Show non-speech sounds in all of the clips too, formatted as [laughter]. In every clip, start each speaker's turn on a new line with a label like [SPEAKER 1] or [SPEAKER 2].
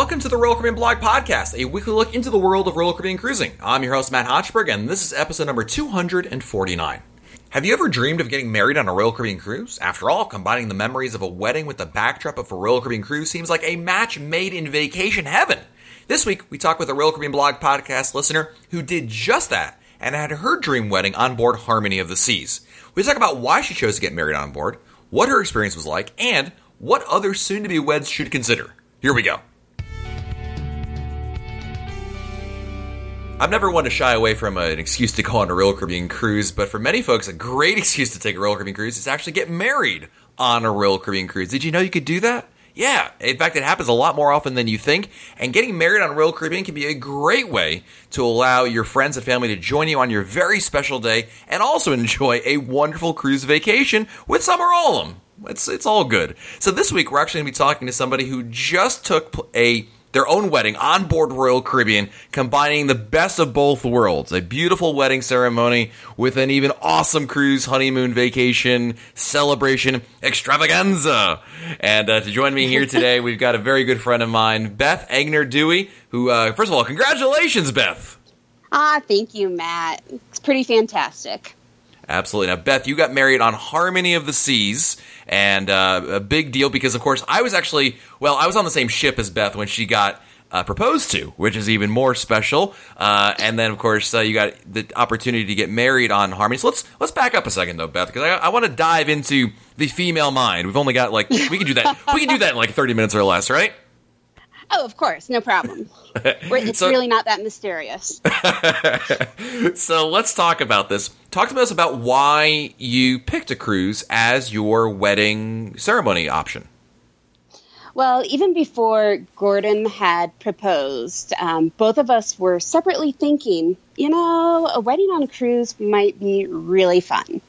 [SPEAKER 1] Welcome to the Royal Caribbean Blog Podcast, a weekly look into the world of Royal Caribbean cruising. I'm your host, Matt Hochberg, and this is episode number 249. Have you ever dreamed of getting married on a Royal Caribbean cruise? After all, combining the memories of a wedding with the backdrop of a Royal Caribbean cruise seems like a match made in vacation heaven. This week, we talk with a Royal Caribbean Blog Podcast listener who did just that and had her dream wedding on board Harmony of the Seas. We talk about why she chose to get married on board, what her experience was like, and what other soon to be weds should consider. Here we go. I've never wanted to shy away from an excuse to go on a Royal Caribbean cruise, but for many folks, a great [laughs] excuse to take a Royal Caribbean cruise is actually get married on a Royal Caribbean cruise. Did you know you could do that? Yeah, in fact, it happens a lot more often than you think. And getting married on Royal Caribbean can be a great way to allow your friends and family to join you on your very special day and also [laughs] enjoy a wonderful cruise vacation with some or all of them. It's, it's all good. So this week, we're actually going to be talking to somebody who just took a their own wedding on board Royal Caribbean, combining the best of both worlds. A beautiful wedding ceremony with an even awesome cruise, honeymoon vacation, celebration, extravaganza. And uh, to join me here [laughs] today, we've got a very good friend of mine, Beth Egner Dewey, who, uh, first of all, congratulations, Beth.
[SPEAKER 2] Ah, thank you, Matt. It's pretty fantastic.
[SPEAKER 1] Absolutely. Now, Beth, you got married on Harmony of the Seas, and uh, a big deal because, of course, I was actually, well, I was on the same ship as Beth when she got uh, proposed to, which is even more special. Uh, and then, of course, uh, you got the opportunity to get married on Harmony. So let's let's back up a second, though, Beth, because I, I want to dive into the female mind. We've only got like we can do that. we can do that in like thirty minutes or less, right?
[SPEAKER 2] Oh, of course, no problem. [laughs] it's so, really not that mysterious. [laughs]
[SPEAKER 1] so let's talk about this. Talk to us about why you picked a cruise as your wedding ceremony option.
[SPEAKER 2] Well, even before Gordon had proposed, um, both of us were separately thinking, you know, a wedding on a cruise might be really fun.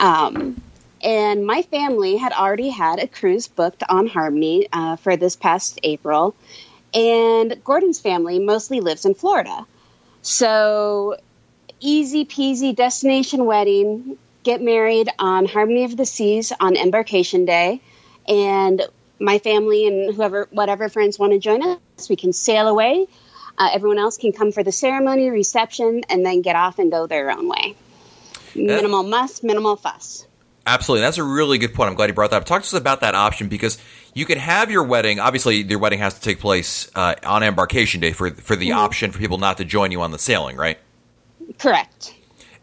[SPEAKER 2] Um, and my family had already had a cruise booked on Harmony uh, for this past April. And Gordon's family mostly lives in Florida. So, easy peasy destination wedding, get married on Harmony of the Seas on embarkation day. And my family and whoever, whatever friends want to join us, we can sail away. Uh, everyone else can come for the ceremony, reception, and then get off and go their own way. Minimal muss, minimal fuss.
[SPEAKER 1] Absolutely. That's a really good point. I'm glad you brought that up. Talk to us about that option because you can have your wedding. Obviously, your wedding has to take place uh, on embarkation day for, for the mm-hmm. option for people not to join you on the sailing, right?
[SPEAKER 2] Correct.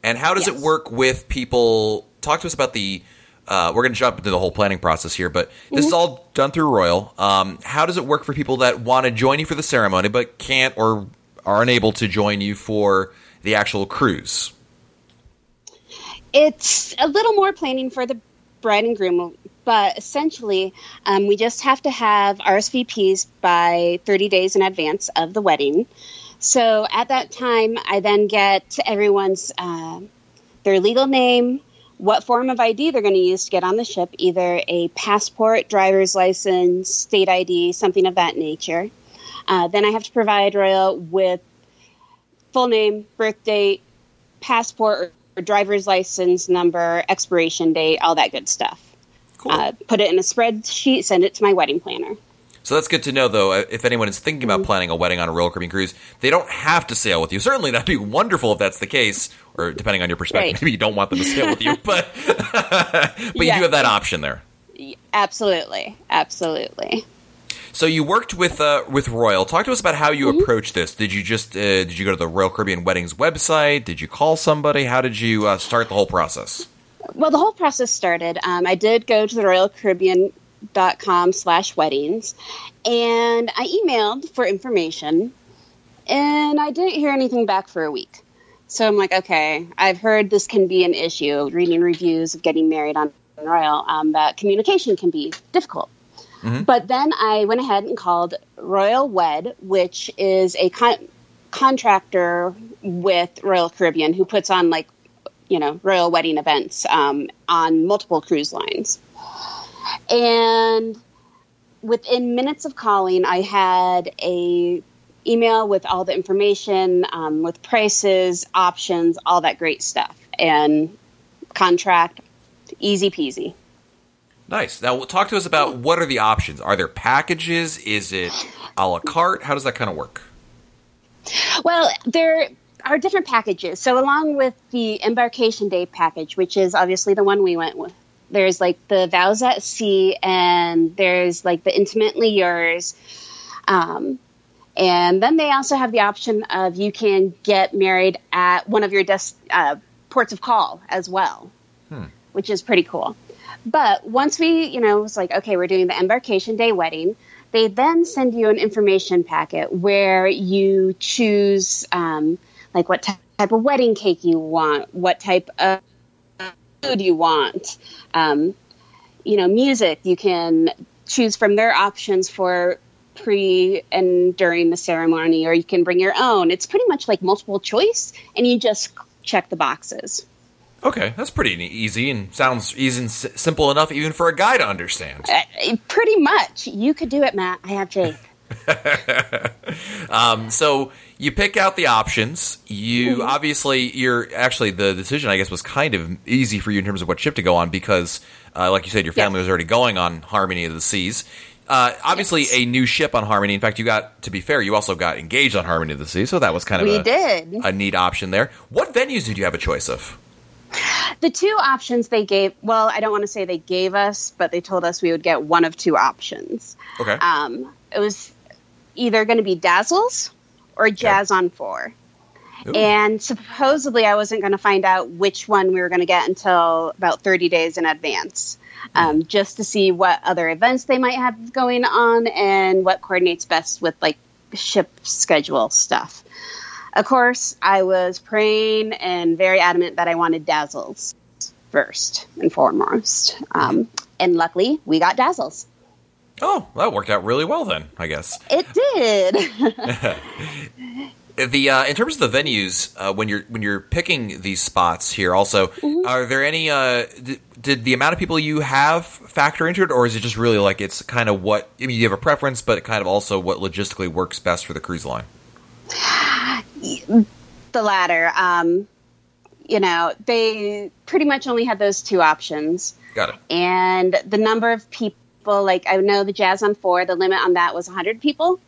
[SPEAKER 1] And how does yes. it work with people? Talk to us about the. Uh, we're going to jump into the whole planning process here, but this mm-hmm. is all done through Royal. Um, how does it work for people that want to join you for the ceremony but can't or are unable to join you for the actual cruise?
[SPEAKER 2] It's a little more planning for the bride and groom, but essentially, um, we just have to have RSVPs by 30 days in advance of the wedding. So at that time, I then get everyone's uh, their legal name, what form of ID they're going to use to get on the ship, either a passport, driver's license, state ID, something of that nature. Uh, then I have to provide Royal with full name, birth date, passport driver's license number, expiration date, all that good stuff. Cool. Uh, put it in a spreadsheet, send it to my wedding planner.
[SPEAKER 1] So that's good to know, though. Uh, if anyone is thinking about mm-hmm. planning a wedding on a Royal Caribbean cruise, they don't have to sail with you. Certainly, that'd be wonderful if that's the case, or depending on your perspective, right. maybe you don't want them to sail with you, [laughs] but [laughs] but you do have that option there.
[SPEAKER 2] Absolutely, absolutely.
[SPEAKER 1] So you worked with uh, with Royal. Talk to us about how you mm-hmm. approached this. Did you just uh, did you go to the Royal Caribbean Weddings website? Did you call somebody? How did you uh, start the whole process?
[SPEAKER 2] Well, the whole process started. Um, I did go to the Royal Caribbean dot com slash weddings and i emailed for information and i didn't hear anything back for a week so i'm like okay i've heard this can be an issue reading reviews of getting married on royal um, that communication can be difficult Mm-hmm. But then I went ahead and called Royal Wed, which is a con- contractor with Royal Caribbean who puts on like, you know, royal wedding events um, on multiple cruise lines. And within minutes of calling, I had a email with all the information, um, with prices, options, all that great stuff, and contract, easy peasy.
[SPEAKER 1] Nice. Now, talk to us about what are the options? Are there packages? Is it a la carte? How does that kind of work?
[SPEAKER 2] Well, there are different packages. So, along with the embarkation day package, which is obviously the one we went with, there's like the vows at sea, and there's like the intimately yours. Um, and then they also have the option of you can get married at one of your des- uh, ports of call as well, hmm. which is pretty cool. But once we, you know, was like, okay, we're doing the embarkation day wedding, they then send you an information packet where you choose, um, like, what type of wedding cake you want, what type of food you want, um, you know, music. You can choose from their options for pre and during the ceremony, or you can bring your own. It's pretty much like multiple choice, and you just check the boxes.
[SPEAKER 1] Okay, that's pretty easy and sounds easy and s- simple enough even for a guy to understand.
[SPEAKER 2] Uh, pretty much. You could do it, Matt. I have faith. [laughs] [laughs]
[SPEAKER 1] um, so you pick out the options. You mm-hmm. obviously, you're actually the decision. I guess was kind of easy for you in terms of what ship to go on because, uh, like you said, your family was already going on Harmony of the Seas. Uh, obviously, yes. a new ship on Harmony. In fact, you got to be fair, you also got engaged on Harmony of the Sea, so that was kind of
[SPEAKER 2] we
[SPEAKER 1] a,
[SPEAKER 2] did.
[SPEAKER 1] a neat option there. What venues did you have a choice of?
[SPEAKER 2] The two options they gave, well, I don't want to say they gave us, but they told us we would get one of two options.
[SPEAKER 1] Okay.
[SPEAKER 2] Um, it was either going to be Dazzles or Jazz okay. on Four. Ooh. And supposedly, I wasn't going to find out which one we were going to get until about 30 days in advance, um, just to see what other events they might have going on and what coordinates best with like ship schedule stuff. Of course, I was praying and very adamant that I wanted Dazzles first and foremost. Um, and luckily, we got Dazzles.
[SPEAKER 1] Oh, that worked out really well then, I guess.
[SPEAKER 2] It
[SPEAKER 1] did. [laughs] the uh, in terms of the venues, uh, when you're when you're picking these spots here, also, mm-hmm. are there any? Uh, did, did, the amount of people you have factor into it, or is it just really like it's kind of what I mean? You have a preference, but kind of also what logistically works best for the cruise line.
[SPEAKER 2] The latter. Um, you know, they pretty much only had those two options.
[SPEAKER 1] Got it.
[SPEAKER 2] And the number of people, like I know the Jazz on Four, the limit on that was 100 people.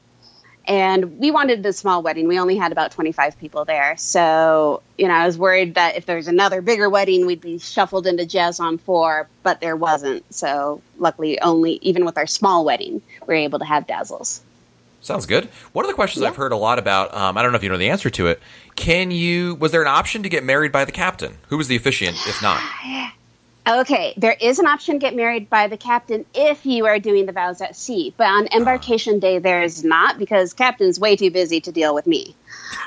[SPEAKER 2] And we wanted a small wedding. We only had about 25 people there. So, you know, I was worried that if there's another bigger wedding, we'd be shuffled into Jazz on Four, but there wasn't. So, luckily, only, even with our small wedding, we were able to have Dazzles.
[SPEAKER 1] Sounds good. One of the questions yeah. I've heard a lot about, um, I don't know if you know the answer to it. Can you? Was there an option to get married by the captain? Who was the officiant, if not? [sighs]
[SPEAKER 2] Okay, there is an option to get married by the captain if you are doing the vows at sea, but on embarkation uh. day there is not because captain's way too busy to deal with me.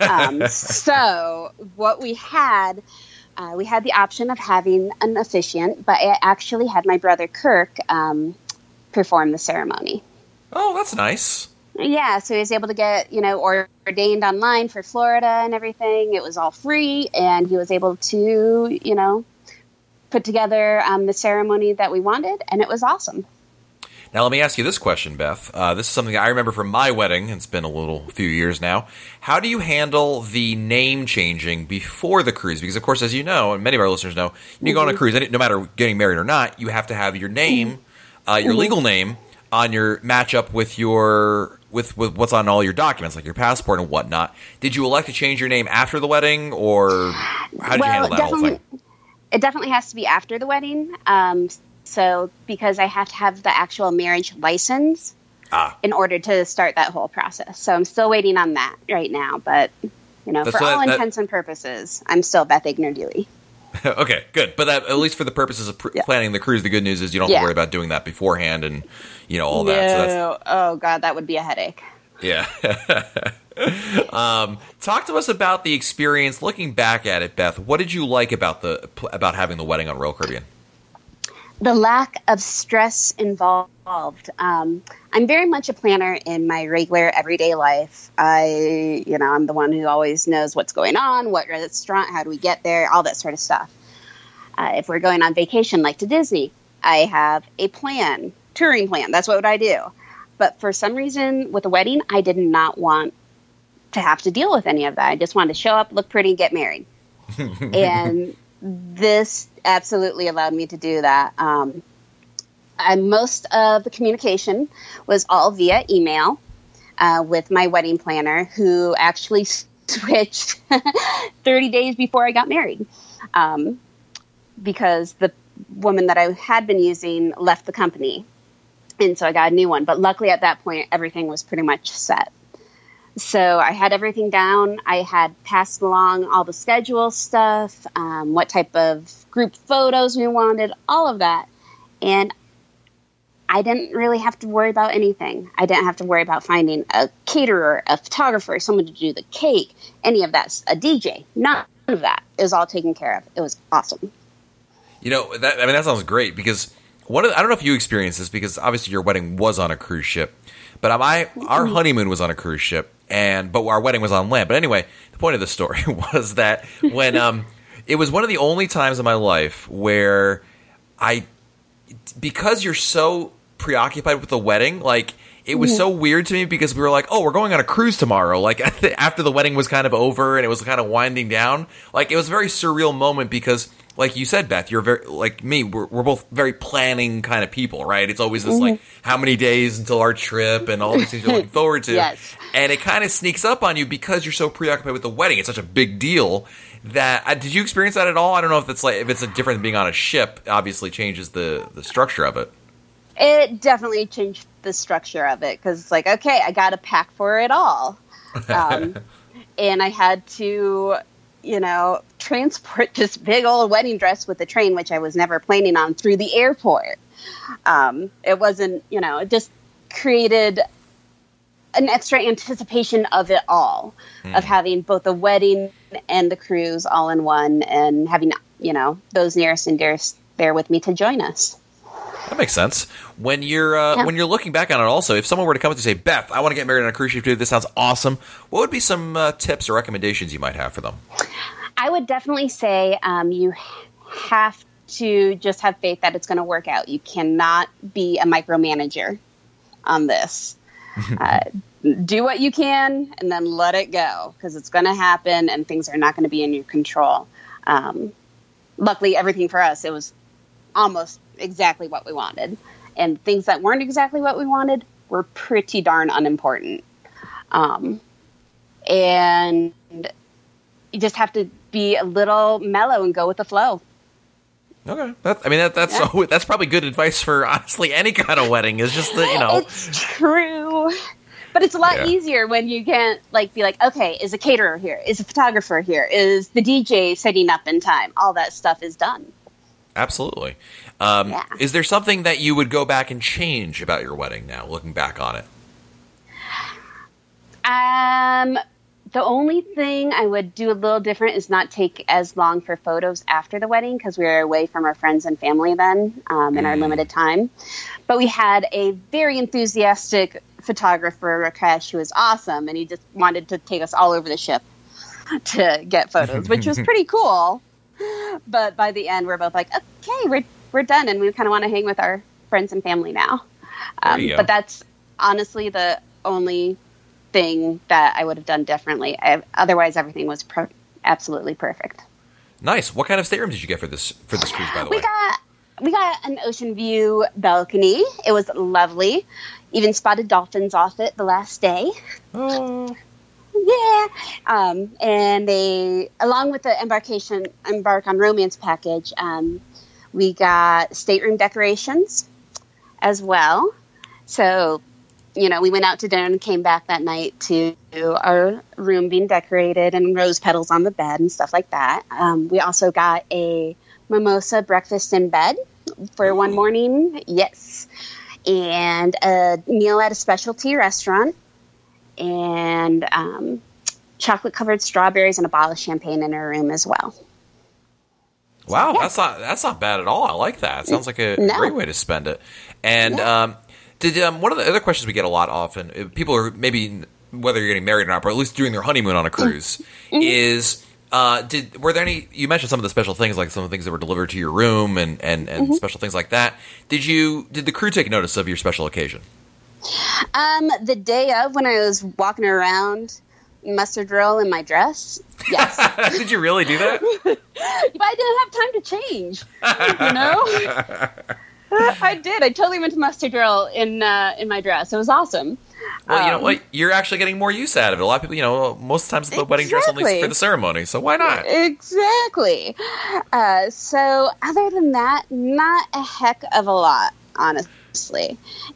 [SPEAKER 2] Um, [laughs] so what we had, uh, we had the option of having an officiant, but I actually had my brother Kirk um, perform the ceremony.
[SPEAKER 1] Oh, that's nice.
[SPEAKER 2] Yeah, so he was able to get, you know, ordained online for Florida and everything. It was all free, and he was able to, you know, put together um, the ceremony that we wanted, and it was awesome.
[SPEAKER 1] Now, let me ask you this question, Beth. Uh, this is something I remember from my wedding. It's been a little few years now. How do you handle the name changing before the cruise? Because, of course, as you know, and many of our listeners know, when you mm-hmm. go on a mm-hmm. cruise, no matter getting married or not, you have to have your name, uh, your mm-hmm. legal name, on your matchup with your with, with what's on all your documents, like your passport and whatnot. Did you elect to change your name after the wedding, or how did well, you handle that whole thing?
[SPEAKER 2] It definitely has to be after the wedding. Um, so because I have to have the actual marriage license ah. in order to start that whole process. So I'm still waiting on that right now, but you know, That's for all that, intents and purposes, I'm still Beth Igner Dewey. [laughs]
[SPEAKER 1] okay, good. But that, at least for the purposes of pr- yeah. planning the cruise, the good news is you don't have yeah. to worry about doing that beforehand and you know all that.
[SPEAKER 2] So oh god, that would be a headache.
[SPEAKER 1] Yeah. [laughs] um, talk to us about the experience. Looking back at it, Beth, what did you like about the about having the wedding on Royal Caribbean?
[SPEAKER 2] The lack of stress involved. Um, I'm very much a planner in my regular everyday life. I, you know, I'm the one who always knows what's going on, what restaurant, how do we get there, all that sort of stuff. Uh, if we're going on vacation, like to Disney, I have a plan, touring plan. That's what I do. But for some reason, with a wedding, I did not want to have to deal with any of that. I just wanted to show up, look pretty, and get married. [laughs] and this absolutely allowed me to do that. Um, most of the communication was all via email. uh, with my wedding planner, who actually [laughs] switched [laughs] 30 days before I got married. Um, because the woman that I had been using left the company. And so I got a new one. But luckily at that point, everything was pretty much set. So I had everything down. I had passed along all the schedule stuff, um, what type of group photos we wanted, all of that. And I didn't really have to worry about anything. I didn't have to worry about finding a caterer, a photographer, someone to do the cake, any of that, a DJ. None of that. It was all taken care of. It was awesome.
[SPEAKER 1] You know, that, I mean, that sounds great because one of, I don't know if you experienced this because obviously your wedding was on a cruise ship, but my our honeymoon was on a cruise ship, and but our wedding was on land. But anyway, the point of the story [laughs] was that when um, it was one of the only times in my life where I, because you're so preoccupied with the wedding, like it was so weird to me because we were like, oh, we're going on a cruise tomorrow. Like [laughs] after the wedding was kind of over and it was kind of winding down, like it was a very surreal moment because like you said, Beth, you're very like me. We're, we're both very planning kind of people, right? It's always this like how many days until our trip and all these things you're looking [laughs] forward to,
[SPEAKER 2] Yes.
[SPEAKER 1] and it kind of sneaks up on you because you're so preoccupied with the wedding. It's such a big deal that uh, did you experience that at all? I don't know if it's like if it's a different than being on a ship. Obviously, changes the the structure of it.
[SPEAKER 2] It definitely changed the structure of it because it's like, okay, I got to pack for it all. [laughs] Um, and I had to, you know, transport [laughs] this big old wedding dress with the train, which I was never planning on, through the airport. Um, it wasn't, you know, it just created an extra anticipation of it all, of having both the wedding and the cruise all in one and having, you know, those nearest and dearest there with me to join us.
[SPEAKER 1] That makes sense. When you're uh,
[SPEAKER 2] Yeah.
[SPEAKER 1] when you're looking back on it, also, if someone were to come up to say, "Beth, I want to get married on a cruise ship, dude, this sounds awesome," what would be some uh, tips or recommendations you might have for them?
[SPEAKER 2] I would definitely say um, you have to just have faith that it's going to work out. You cannot be a micromanager on this. [laughs] uh, do what you can and then let it go because it's going to happen and things are not going to be in your control. Um, luckily, everything for us, it was almost exactly what we wanted. And things that weren't exactly what we wanted were pretty darn unimportant. Um, and you just have to be a little mellow and go with the flow.
[SPEAKER 1] Okay, that, I mean that, that's
[SPEAKER 2] Yeah.
[SPEAKER 1] so, that's probably good advice for honestly any kind of wedding. Is just that you know,
[SPEAKER 2] It's true. But it's a lot
[SPEAKER 1] Yeah.
[SPEAKER 2] easier when you can't like be like, okay, is a caterer here? Is a photographer here? Is the DJ setting up in time? All that stuff is done.
[SPEAKER 1] Absolutely. Um,
[SPEAKER 2] Yeah.
[SPEAKER 1] Is there something that you would go back and change about your wedding now, looking back on it?
[SPEAKER 2] Um, the only thing I would do a little different is not take as long for photos after the wedding because we were away from our friends and family then um, in our limited time. But we had a very enthusiastic photographer, Rakesh, who was awesome, and he just wanted to take us all over the ship [laughs] to get photos, which was [laughs] pretty cool. But by the end, we're both like, okay, we're we're done, and we kind of want to hang with our friends and family now. Um, but that's honestly the only thing that I would have done differently. I, otherwise, everything was pro- absolutely perfect.
[SPEAKER 1] Nice. What kind of stateroom did you get for this for this cruise? By the
[SPEAKER 2] We
[SPEAKER 1] way,
[SPEAKER 2] got we got an ocean view balcony. It was lovely. Even spotted dolphins off it the last day.
[SPEAKER 1] oh,
[SPEAKER 2] Yeah. Um, and they, along with the embarkation, embark on romance package, um, we got stateroom decorations as well. So, you know, we went out to dinner and came back that night to our room being decorated and rose petals on the bed and stuff like that. Um, we also got a mimosa breakfast in bed for one morning. Yes. And a meal at a specialty restaurant and um, chocolate covered strawberries and a bottle of champagne in her room as well.
[SPEAKER 1] Wow,
[SPEAKER 2] Yeah.
[SPEAKER 1] that's not that's not bad at all. I like that. Sounds like a
[SPEAKER 2] No.
[SPEAKER 1] great way to spend it. And
[SPEAKER 2] Yeah.
[SPEAKER 1] um, did um, one of the other questions we get a lot often, uh, people are maybe whether you're getting married or not, but at least doing their honeymoon on a cruise, is uh, did were there any? You mentioned some of the special things, like some of the things that were delivered to your room and and, and special things like that. Did you did the crew take notice of your special occasion?
[SPEAKER 2] Um, the day of when I was walking around muster drill in my dress, yes, [laughs]
[SPEAKER 1] did you really do that? [laughs]
[SPEAKER 2] I didn't have time to change. You know, [laughs] I did. I totally went to muster drill in uh, in my dress. It was awesome.
[SPEAKER 1] Well, you know
[SPEAKER 2] Um,
[SPEAKER 1] what? You're actually getting more use out of it. A lot of people, you know, most times the wedding dress only for the ceremony, so why not?
[SPEAKER 2] Exactly. Uh, so, other than that, not a heck of a lot, honestly,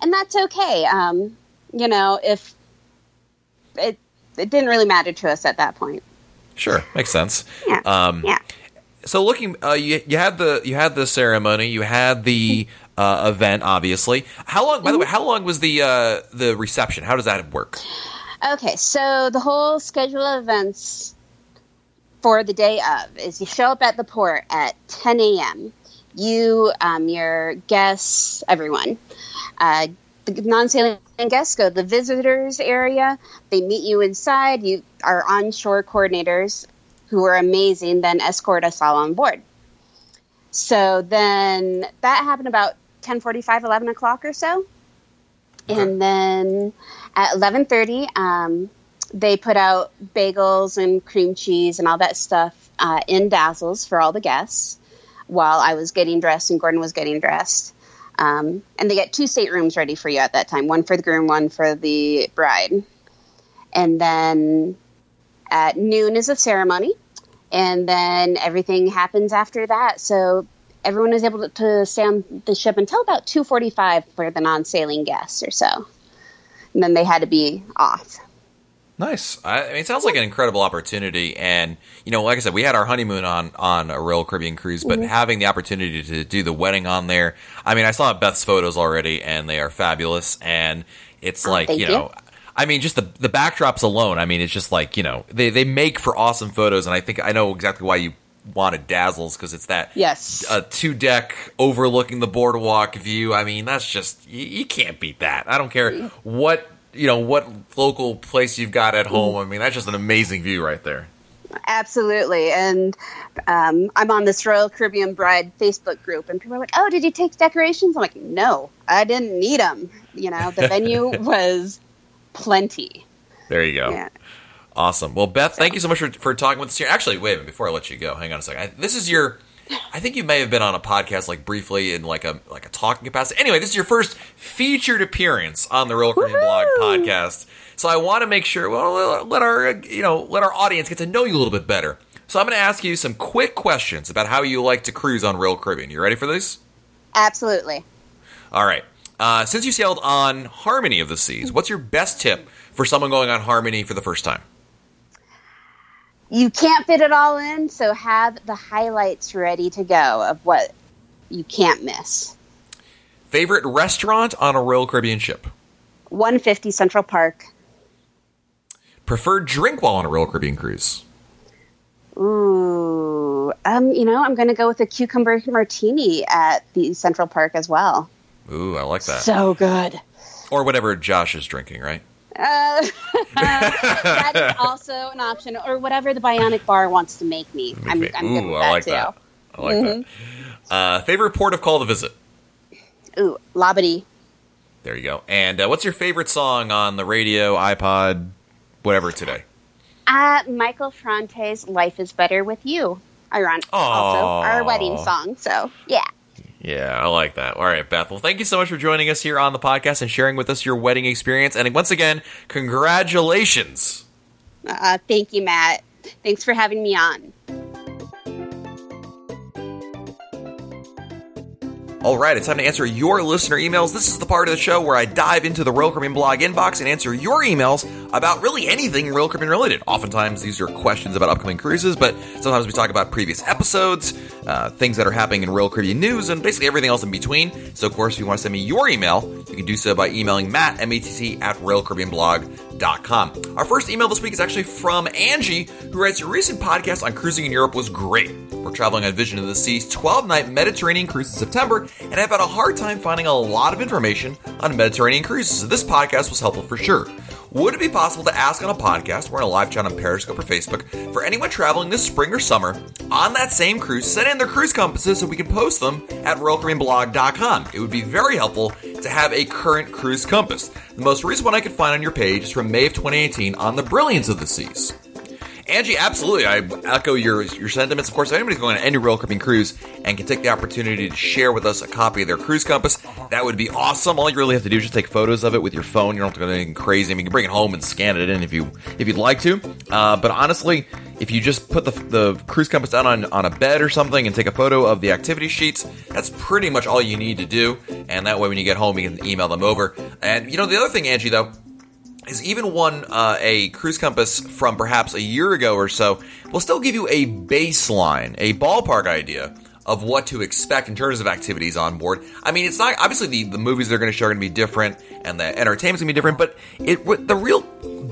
[SPEAKER 2] and that's okay. Um, you know, if it it didn't really matter to us at that point.
[SPEAKER 1] Sure, makes sense.
[SPEAKER 2] Yeah.
[SPEAKER 1] Um,
[SPEAKER 2] yeah.
[SPEAKER 1] So looking, uh, you, you had the you had the ceremony, you had the uh, event, obviously. How long? By the way, how long was the uh, the reception? How does that work?
[SPEAKER 2] Okay, so the whole schedule of events for the day of is you show up at the port at 10 a.m. You, um, your guests, everyone, uh, the non-sailing guests go to the visitors area. They meet you inside. You our onshore coordinators, who are amazing, then escort us all on board. So then that happened about 10:45, 11 o'clock or so, and then at 11:30, um, they put out bagels and cream cheese and all that stuff uh, in Dazzles for all the guests while I was getting dressed and Gordon was getting dressed. Um, and they get two staterooms ready for you at that time one for the groom, one for the bride. And then at noon is a ceremony. And then everything happens after that. So everyone is able to, to stay on the ship until about 2.45 for the non-sailing guests or so. And then they had to be off.
[SPEAKER 1] Nice. I, I mean, it sounds like an incredible opportunity, and you know, like I said, we had our honeymoon on on a Royal Caribbean cruise, but
[SPEAKER 2] Mm-hmm.
[SPEAKER 1] having the opportunity to do the wedding on there, I mean, I saw Beth's photos already, and they are fabulous, and it's like
[SPEAKER 2] Oh, thank
[SPEAKER 1] you
[SPEAKER 2] you.
[SPEAKER 1] know. I mean, just the the backdrops alone. I mean, it's just like you know they they make for awesome photos, and I think I know exactly why you wanted Dazzles because it's that
[SPEAKER 2] Yes.
[SPEAKER 1] a two deck overlooking the boardwalk view. I mean, that's just you, you can't beat that. I don't care what you know what local place you've got at home. I mean, that's just an amazing view right there.
[SPEAKER 2] Absolutely. And um, I'm on this Royal Caribbean Bride Facebook group, and people are like, oh, did you take decorations? I'm like, no, I didn't need them. You know, the venue [laughs] was plenty.
[SPEAKER 1] There you go.
[SPEAKER 2] Yeah.
[SPEAKER 1] Awesome. Well, Beth, thank you so much for, for talking with us here. Actually, wait a minute before I let you go. Hang on a second. I, this is your. I think you may have been on a podcast like briefly in like a like a talking capacity. Anyway, this is your first featured appearance on the Royal Caribbean Blog podcast. So I want to make sure well let our uh, you know let our audience get to know you a little bit better. So I'm going to ask you some quick questions about how you like to cruise on Royal Caribbean. You ready for this?
[SPEAKER 2] Absolutely.
[SPEAKER 1] All right. Uh, since you sailed on Harmony of the Seas, what's your best tip for someone going on Harmony for the first time?
[SPEAKER 2] You can't fit it all in, so have the highlights ready to go of what you can't miss.
[SPEAKER 1] Favorite restaurant on a Royal Caribbean ship?
[SPEAKER 2] 150 Central Park.
[SPEAKER 1] Preferred drink while on a Royal Caribbean cruise?
[SPEAKER 2] Ooh, um, you know, I'm going to go with a cucumber martini at the Central Park as well.
[SPEAKER 1] Ooh, I like that.
[SPEAKER 2] So good.
[SPEAKER 1] or whatever Josh is drinking, right?
[SPEAKER 2] Uh, [laughs] that is [laughs] also an option, or whatever the Bionic Bar wants to make me. I'm, I'm good
[SPEAKER 1] Ooh,
[SPEAKER 2] with
[SPEAKER 1] I
[SPEAKER 2] that
[SPEAKER 1] like
[SPEAKER 2] too.
[SPEAKER 1] that. I like that. Uh, favorite port of call to visit?
[SPEAKER 2] Ooh, Labadee.
[SPEAKER 1] There you go. And uh, what's your favorite song on the radio, iPod, whatever today?
[SPEAKER 2] Uh, Michael Franti's "Life Is Better with You." Iron- also our wedding song. So yeah,
[SPEAKER 1] Yeah, I like that. All right, Beth. Well, thank you so much for joining us here on the podcast and sharing with us your wedding experience. And once again, congratulations.
[SPEAKER 2] uh, thank you, Matt. Thanks for having me on.
[SPEAKER 1] All right, it's time to answer your listener emails. This is the part of the show where I dive into the Royal Caribbean blog inbox and answer your emails about really anything Royal Caribbean related. Oftentimes, these are questions about upcoming cruises, but sometimes we talk about previous episodes, uh, things that are happening in Royal Caribbean news, and basically everything else in between. So, of course, if you want to send me your email, you can do so by emailing Matt, M-A-T-T, at RoyalCaribbeanBlog.com. Our first email this week is actually from Angie, who writes, Your recent podcast on cruising in Europe was great. We're traveling on Vision of the Seas 12 night Mediterranean cruise in September, and I've had a hard time finding a lot of information on Mediterranean cruises, so this podcast was helpful for sure. Would it be possible to ask on a podcast or in a live chat on Periscope or Facebook for anyone traveling this spring or summer on that same cruise, send in their cruise compasses so we can post them at RoyalCaribbeanBlog.com? It would be very helpful to have a current cruise compass. The most recent one I could find on your page is from May of 2018 on the brilliance of the seas. Angie, absolutely. I echo your your sentiments. Of course, anybody's going on any Royal Caribbean cruise and can take the opportunity to share with us a copy of their cruise compass, that would be awesome. All you really have to do is just take photos of it with your phone. You don't have to go anything crazy. I mean, you can bring it home and scan it in if you if you'd like to. Uh, but honestly, if you just put the, the cruise compass down on, on a bed or something and take a photo of the activity sheets, that's pretty much all you need to do. And that way, when you get home, you can email them over. And you know, the other thing, Angie, though, is even one uh, a cruise compass from perhaps a year ago or so will still give you a baseline, a ballpark idea of what to expect in terms of activities on board. I mean, it's not obviously the, the movies they're going to show are going to be different and the entertainment's going to be different, but it the real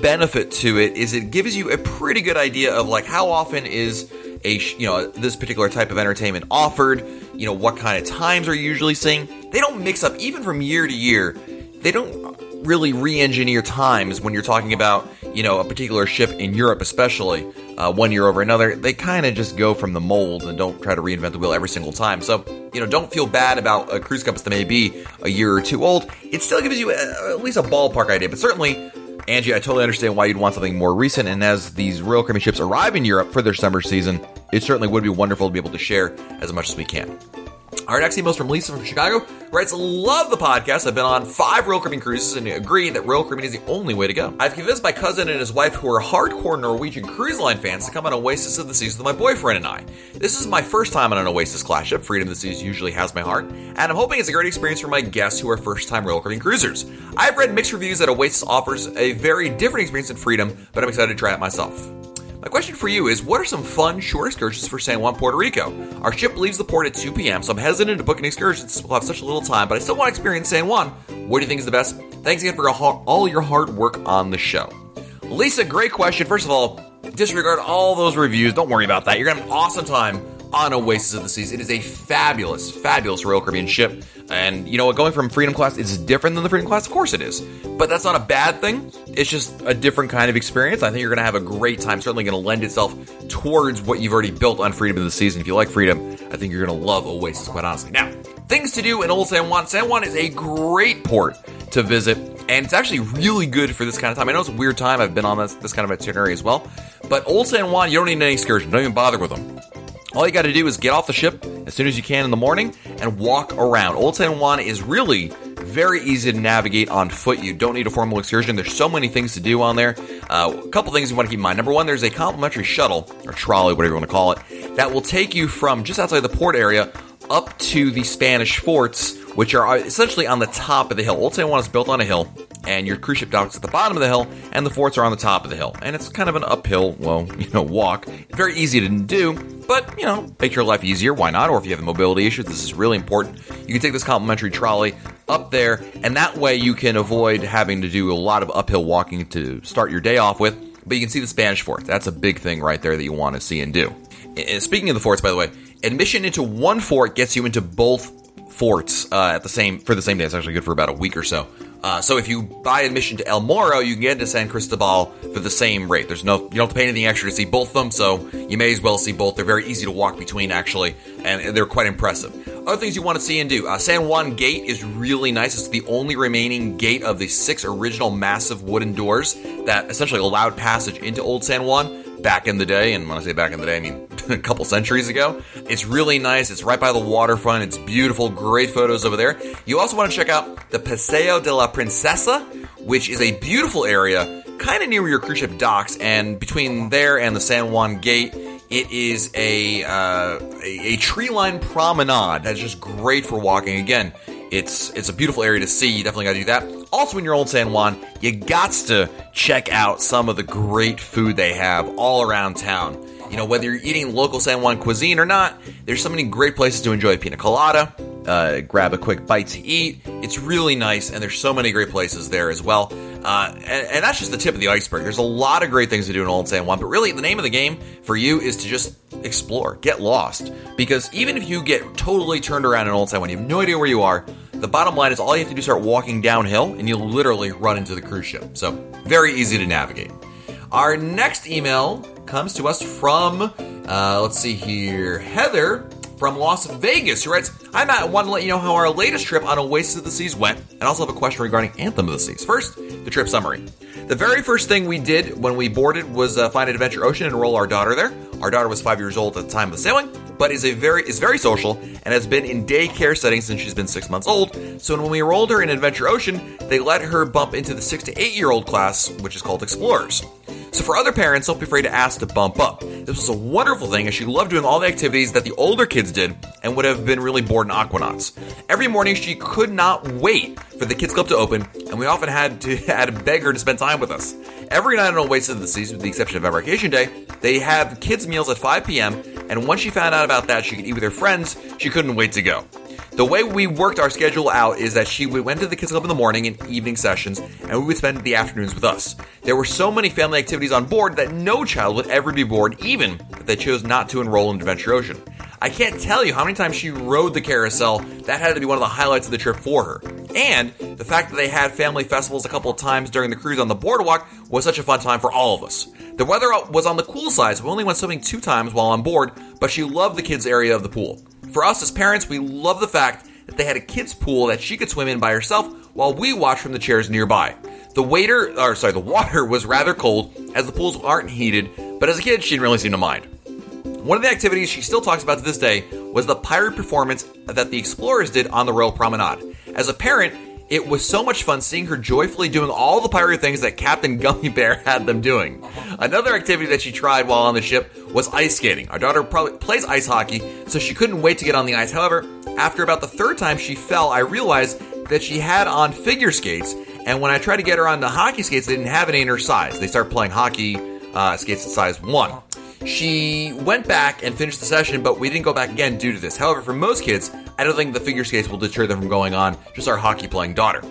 [SPEAKER 1] benefit to it is it gives you a pretty good idea of like how often is a you know this particular type of entertainment offered, you know what kind of times are usually seeing. They don't mix up even from year to year. They don't really re-engineer times when you're talking about you know a particular ship in Europe, especially uh, one year over another. They kind of just go from the mold and don't try to reinvent the wheel every single time. So you know, don't feel bad about a cruise compass that may be a year or two old. It still gives you a, at least a ballpark idea, but certainly. Angie, I totally understand why you'd want something more recent, and as these Royal Caribbean ships arrive in Europe for their summer season, it certainly would be wonderful to be able to share as much as we can. Our next email is from Lisa from Chicago. Writes, love the podcast. I've been on five Royal Caribbean cruises and agree that Royal Caribbean is the only way to go. I've convinced my cousin and his wife, who are hardcore Norwegian cruise line fans, to come on Oasis of the Seas with my boyfriend and I. This is my first time on an Oasis class ship. Freedom of the Seas usually has my heart, and I'm hoping it's a great experience for my guests who are first time Royal Caribbean cruisers. I've read mixed reviews that Oasis offers a very different experience than Freedom, but I'm excited to try it myself. My question for you is what are some fun short excursions for San Juan, Puerto Rico? Our ship leaves the port at 2 p.m., so I'm hesitant to book an excursion since we'll have such a little time, but I still want to experience San Juan. What do you think is the best? Thanks again for all your hard work on the show. Lisa, great question. First of all, disregard all those reviews. Don't worry about that. You're going to have an awesome time on Oasis of the Seas. It is a fabulous, fabulous Royal Caribbean ship. And you know what? Going from Freedom Class is different than the Freedom Class. Of course it is. But that's not a bad thing. It's just a different kind of experience. I think you're going to have a great time. Certainly going to lend itself towards what you've already built on Freedom of the Seas. And if you like Freedom, I think you're going to love Oasis, quite honestly. Now, things to do in Old San Juan. San Juan is a great port to visit. And it's actually really good for this kind of time. I know it's a weird time. I've been on this, this kind of itinerary as well. But Old San Juan, you don't need any excursion. Don't even bother with them. All you got to do is get off the ship as soon as you can in the morning and walk around. Old San Juan is really very easy to navigate on foot. You don't need a formal excursion. There's so many things to do on there. Uh, a couple things you want to keep in mind. Number one, there's a complimentary shuttle or trolley, whatever you want to call it, that will take you from just outside the port area up to the Spanish forts, which are essentially on the top of the hill. Old San Juan is built on a hill, and your cruise ship docks at the bottom of the hill, and the forts are on the top of the hill. And it's kind of an uphill, well, [laughs] you know, walk. Very easy to do, but, you know, make your life easier. Why not? Or if you have mobility issues, this is really important. You can take this complimentary trolley up there, and that way you can avoid having to do a lot of uphill walking to start your day off with. But you can see the Spanish fort. That's a big thing right there that you want to see and do. And speaking of the forts, by the way, admission into one fort gets you into both forts uh, at the same for the same day. It's actually good for about a week or so. Uh, so if you buy admission to El Morro, you can get into San Cristobal for the same rate. There's no you don't have to pay anything extra to see both of them, so you may as well see both. They're very easy to walk between actually, and they're quite impressive. Other things you want to see and do: uh, San Juan Gate is really nice. It's the only remaining gate of the six original massive wooden doors that essentially allowed passage into Old San Juan back in the day, and when I say back in the day, I mean [laughs] a couple centuries ago. It's really nice. It's right by the waterfront. It's beautiful. Great photos over there. You also want to check out the Paseo de la Princesa, which is a beautiful area, kind of near your cruise ship docks, and between there and the San Juan Gate. It is a, uh, a, tree line promenade that's just great for walking. Again, it's it's a beautiful area to see. You definitely got to do that. Also, in your old San Juan, you got to check out some of the great food they have all around town. You know, whether you're eating local San Juan cuisine or not, there's so many great places to enjoy a pina colada, uh, grab a quick bite to eat. It's really nice, and there's so many great places there as well. Uh, and, and, that's just the tip of the iceberg. There's a lot of great things to do in Old San Juan, but really, the name of the game for you is to just explore, get lost. Because even if you get totally turned around in Old San Juan, you have no idea where you are, the bottom line is all you have to do is start walking downhill, and you'll literally run into the cruise ship. So, very easy to navigate. Our next email comes to us from, uh, let's see here, Heather from Las Vegas, who writes, I want to let you know how our latest trip on Oasis of the Seas went, and also have a question regarding Anthem of the Seas. First, the trip summary. The very first thing we did when we boarded was uh, find Adventure Ocean and enroll our daughter there. Our daughter was five years old at the time of the sailing. But is a very is very social and has been in daycare settings since she's been six months old. So when we enrolled her in Adventure Ocean, they let her bump into the six to eight year old class, which is called Explorers. So for other parents, don't be afraid to ask to bump up. This was a wonderful thing as she loved doing all the activities that the older kids did and would have been really bored in Aquanauts. Every morning she could not wait for the kids club to open, and we often had to [laughs] had to beg her to spend time with us. Every night on Oasis of the Seas, with the exception of Embarkation Day, they have kids meals at 5 p.m. And once she found out about that, she could eat with her friends. She couldn't wait to go. The way we worked our schedule out is that she went to the kids club in the morning and evening sessions, and we would spend the afternoons with us. There were so many family activities on board that no child would ever be bored, even if they chose not to enroll in Adventure Ocean. I can't tell you how many times she rode the carousel. That had to be one of the highlights of the trip for her. And the fact that they had family festivals a couple of times during the cruise on the boardwalk was such a fun time for all of us. The weather was on the cool side, so we only went swimming two times while on board, but she loved the kids' area of the pool. For us as parents, we love the fact that they had a kids' pool that she could swim in by herself while we watched from the chairs nearby. The waiter, or sorry, the [laughs] water was rather cold as the pools aren't heated, but as a kid, she didn't really seem to mind. One of the activities she still talks about to this day was the pirate performance that the explorers did on the Royal Promenade. As a parent, it was so much fun seeing her joyfully doing all the pirate things that Captain [laughs] Gummy Bear had them doing. Another activity that she tried while on the ship was ice skating. Our daughter probably plays ice hockey, so she couldn't wait to get on the ice. However, after about the third time she fell, I realized that she had on figure skates, and when I tried to get her on the hockey skates, they didn't have any in her size. They started playing hockey uh, skates at size one. She went back and finished the session, but we didn't go back again due to this. However, for most kids, I don't think the figure skates will deter them from going on, just our hockey playing daughter.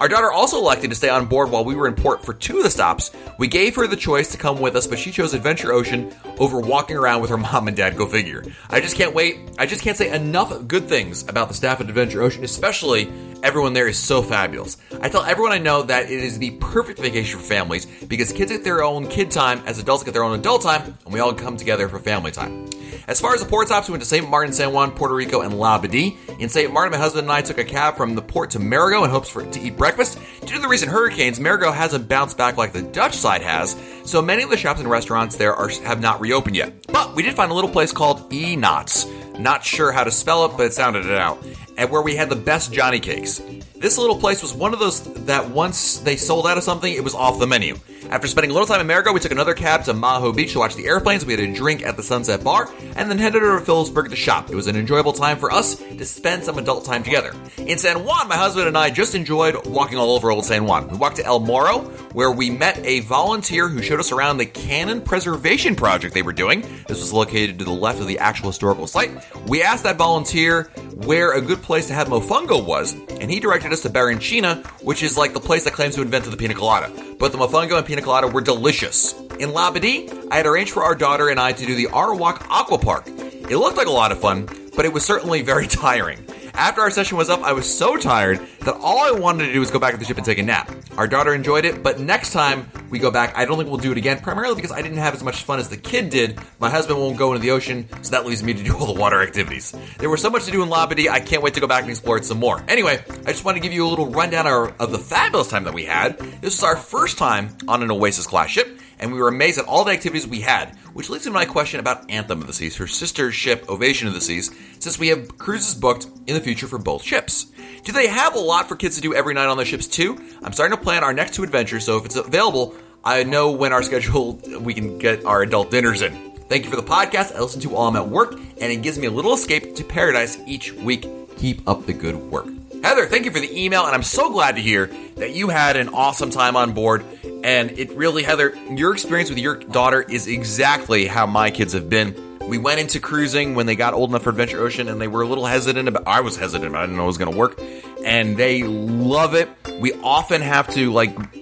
[SPEAKER 1] Our daughter also elected to stay on board while we were in port for two of the stops. We gave her the choice to come with us, but she chose Adventure Ocean over walking around with her mom and dad. Go figure. I just can't wait. I just can't say enough good things about the staff at Adventure Ocean, especially everyone there is so fabulous. I tell everyone I know that it is the perfect vacation for families because kids get their own kid time as adults get their own adult time, and we all come together for family time. As far as the port stops, we went to St. Martin, San Juan, Puerto Rico, and Labadee. In St. Martin, my husband and I took a cab from the port to Marigot in hopes for to eat breakfast. Due to the recent hurricanes, Marigot hasn't bounced back like the Dutch side has, so many of the shops and restaurants there are, have not reopened yet. But we did find a little place called E Knots. Not sure how to spell it, but it sounded it out. And where we had the best Johnny cakes. This little place was one of those that once they sold out of something, it was off the menu. After spending a little time in Marigot, we took another cab to Maho Beach to watch the airplanes. We had a drink at the Sunset Bar, and then headed over to Philipsburg to shop. It was an enjoyable time for us to spend some adult time together. In San Juan, my husband and I just enjoyed walking all over Old San Juan. We walked to El Morro, where we met a volunteer who showed us around the cannon preservation project they were doing. This was located to the left of the actual historical site. We asked that volunteer where a good place to have mofongo was, and he directed us to Barrachina, which is like the place that claims to invented the pina colada. But the mofongo and pina colada were delicious. In Labadee, I had arranged for our daughter and I to do the Arawak Aqua Park. It looked like a lot of fun, but it was certainly very [laughs] tiring. After our session was up, I was so tired that all I wanted to do was go back to the ship and take a nap. Our daughter enjoyed it, but next time we go back, I don't think we'll do it again, primarily because I didn't have as much fun as the kid did. My husband won't go into the ocean, so that leaves me to do [laughs] all the water activities. There was so much to do in Labadee, I can't wait to go back and explore it some more. Anyway, I just want to give you a little rundown of the fabulous time that we had. This is our first time on an Oasis class ship, and we were amazed at all the activities we had, which leads to my question about Anthem of the Seas, her sister ship Ovation of the Seas, since we have cruises booked in the future for both ships. Do they have a lot for kids to do every night on the ships too? I'm starting to plan our next two adventures, so if it's available, I know when our schedule we can get our adult dinners in. Thank you for the podcast. I listen to while I'm at work, and it gives me a little escape to paradise each week. Keep up the good work. Heather, thank you for the email, and I'm so glad to hear that you had an awesome time on board. And it really, Heather, your experience with your daughter is exactly how my kids have been. We went into cruising when they got old enough for Adventure Ocean, and they were a little hesitant about. I was hesitant. I didn't know it was going to work, and they love it. We often have to like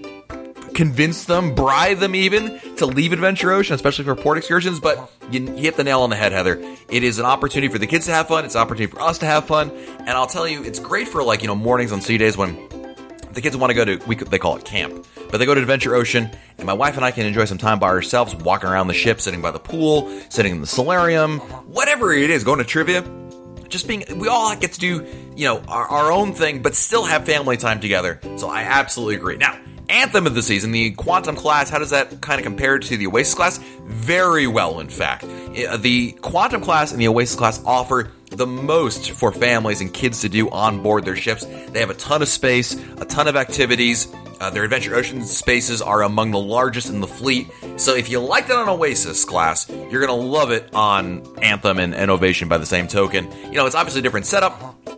[SPEAKER 1] convince them, bribe them even to leave Adventure Ocean, especially for port excursions. But you, hit the nail on the head, Heather. It is an opportunity for the kids to have fun. It's an opportunity for us to have fun. And I'll tell you, it's great for like you know mornings on sea days when the kids want to go to we they call it camp, but they go to Adventure Ocean, and my wife and I can enjoy some time by ourselves, walking around the ship, sitting by the pool, sitting in the solarium, whatever it is, going to trivia. Just being, we all get to do, you know, our, our own thing, but still have family time together. So I absolutely agree. Now, anthem of the season, the Quantum class, how does that kind of compare to the Oasis class? Very well, in fact. Uh, the Quantum class and the Oasis class offer the most for families and kids to do on board their ships. They have a ton of space, a ton of activities. Uh, their Adventure Ocean spaces are among the largest in the fleet. So if you liked it on Oasis class, you're going to love it on Anthem and, and Ovation by the same token. You know, it's obviously a different setup.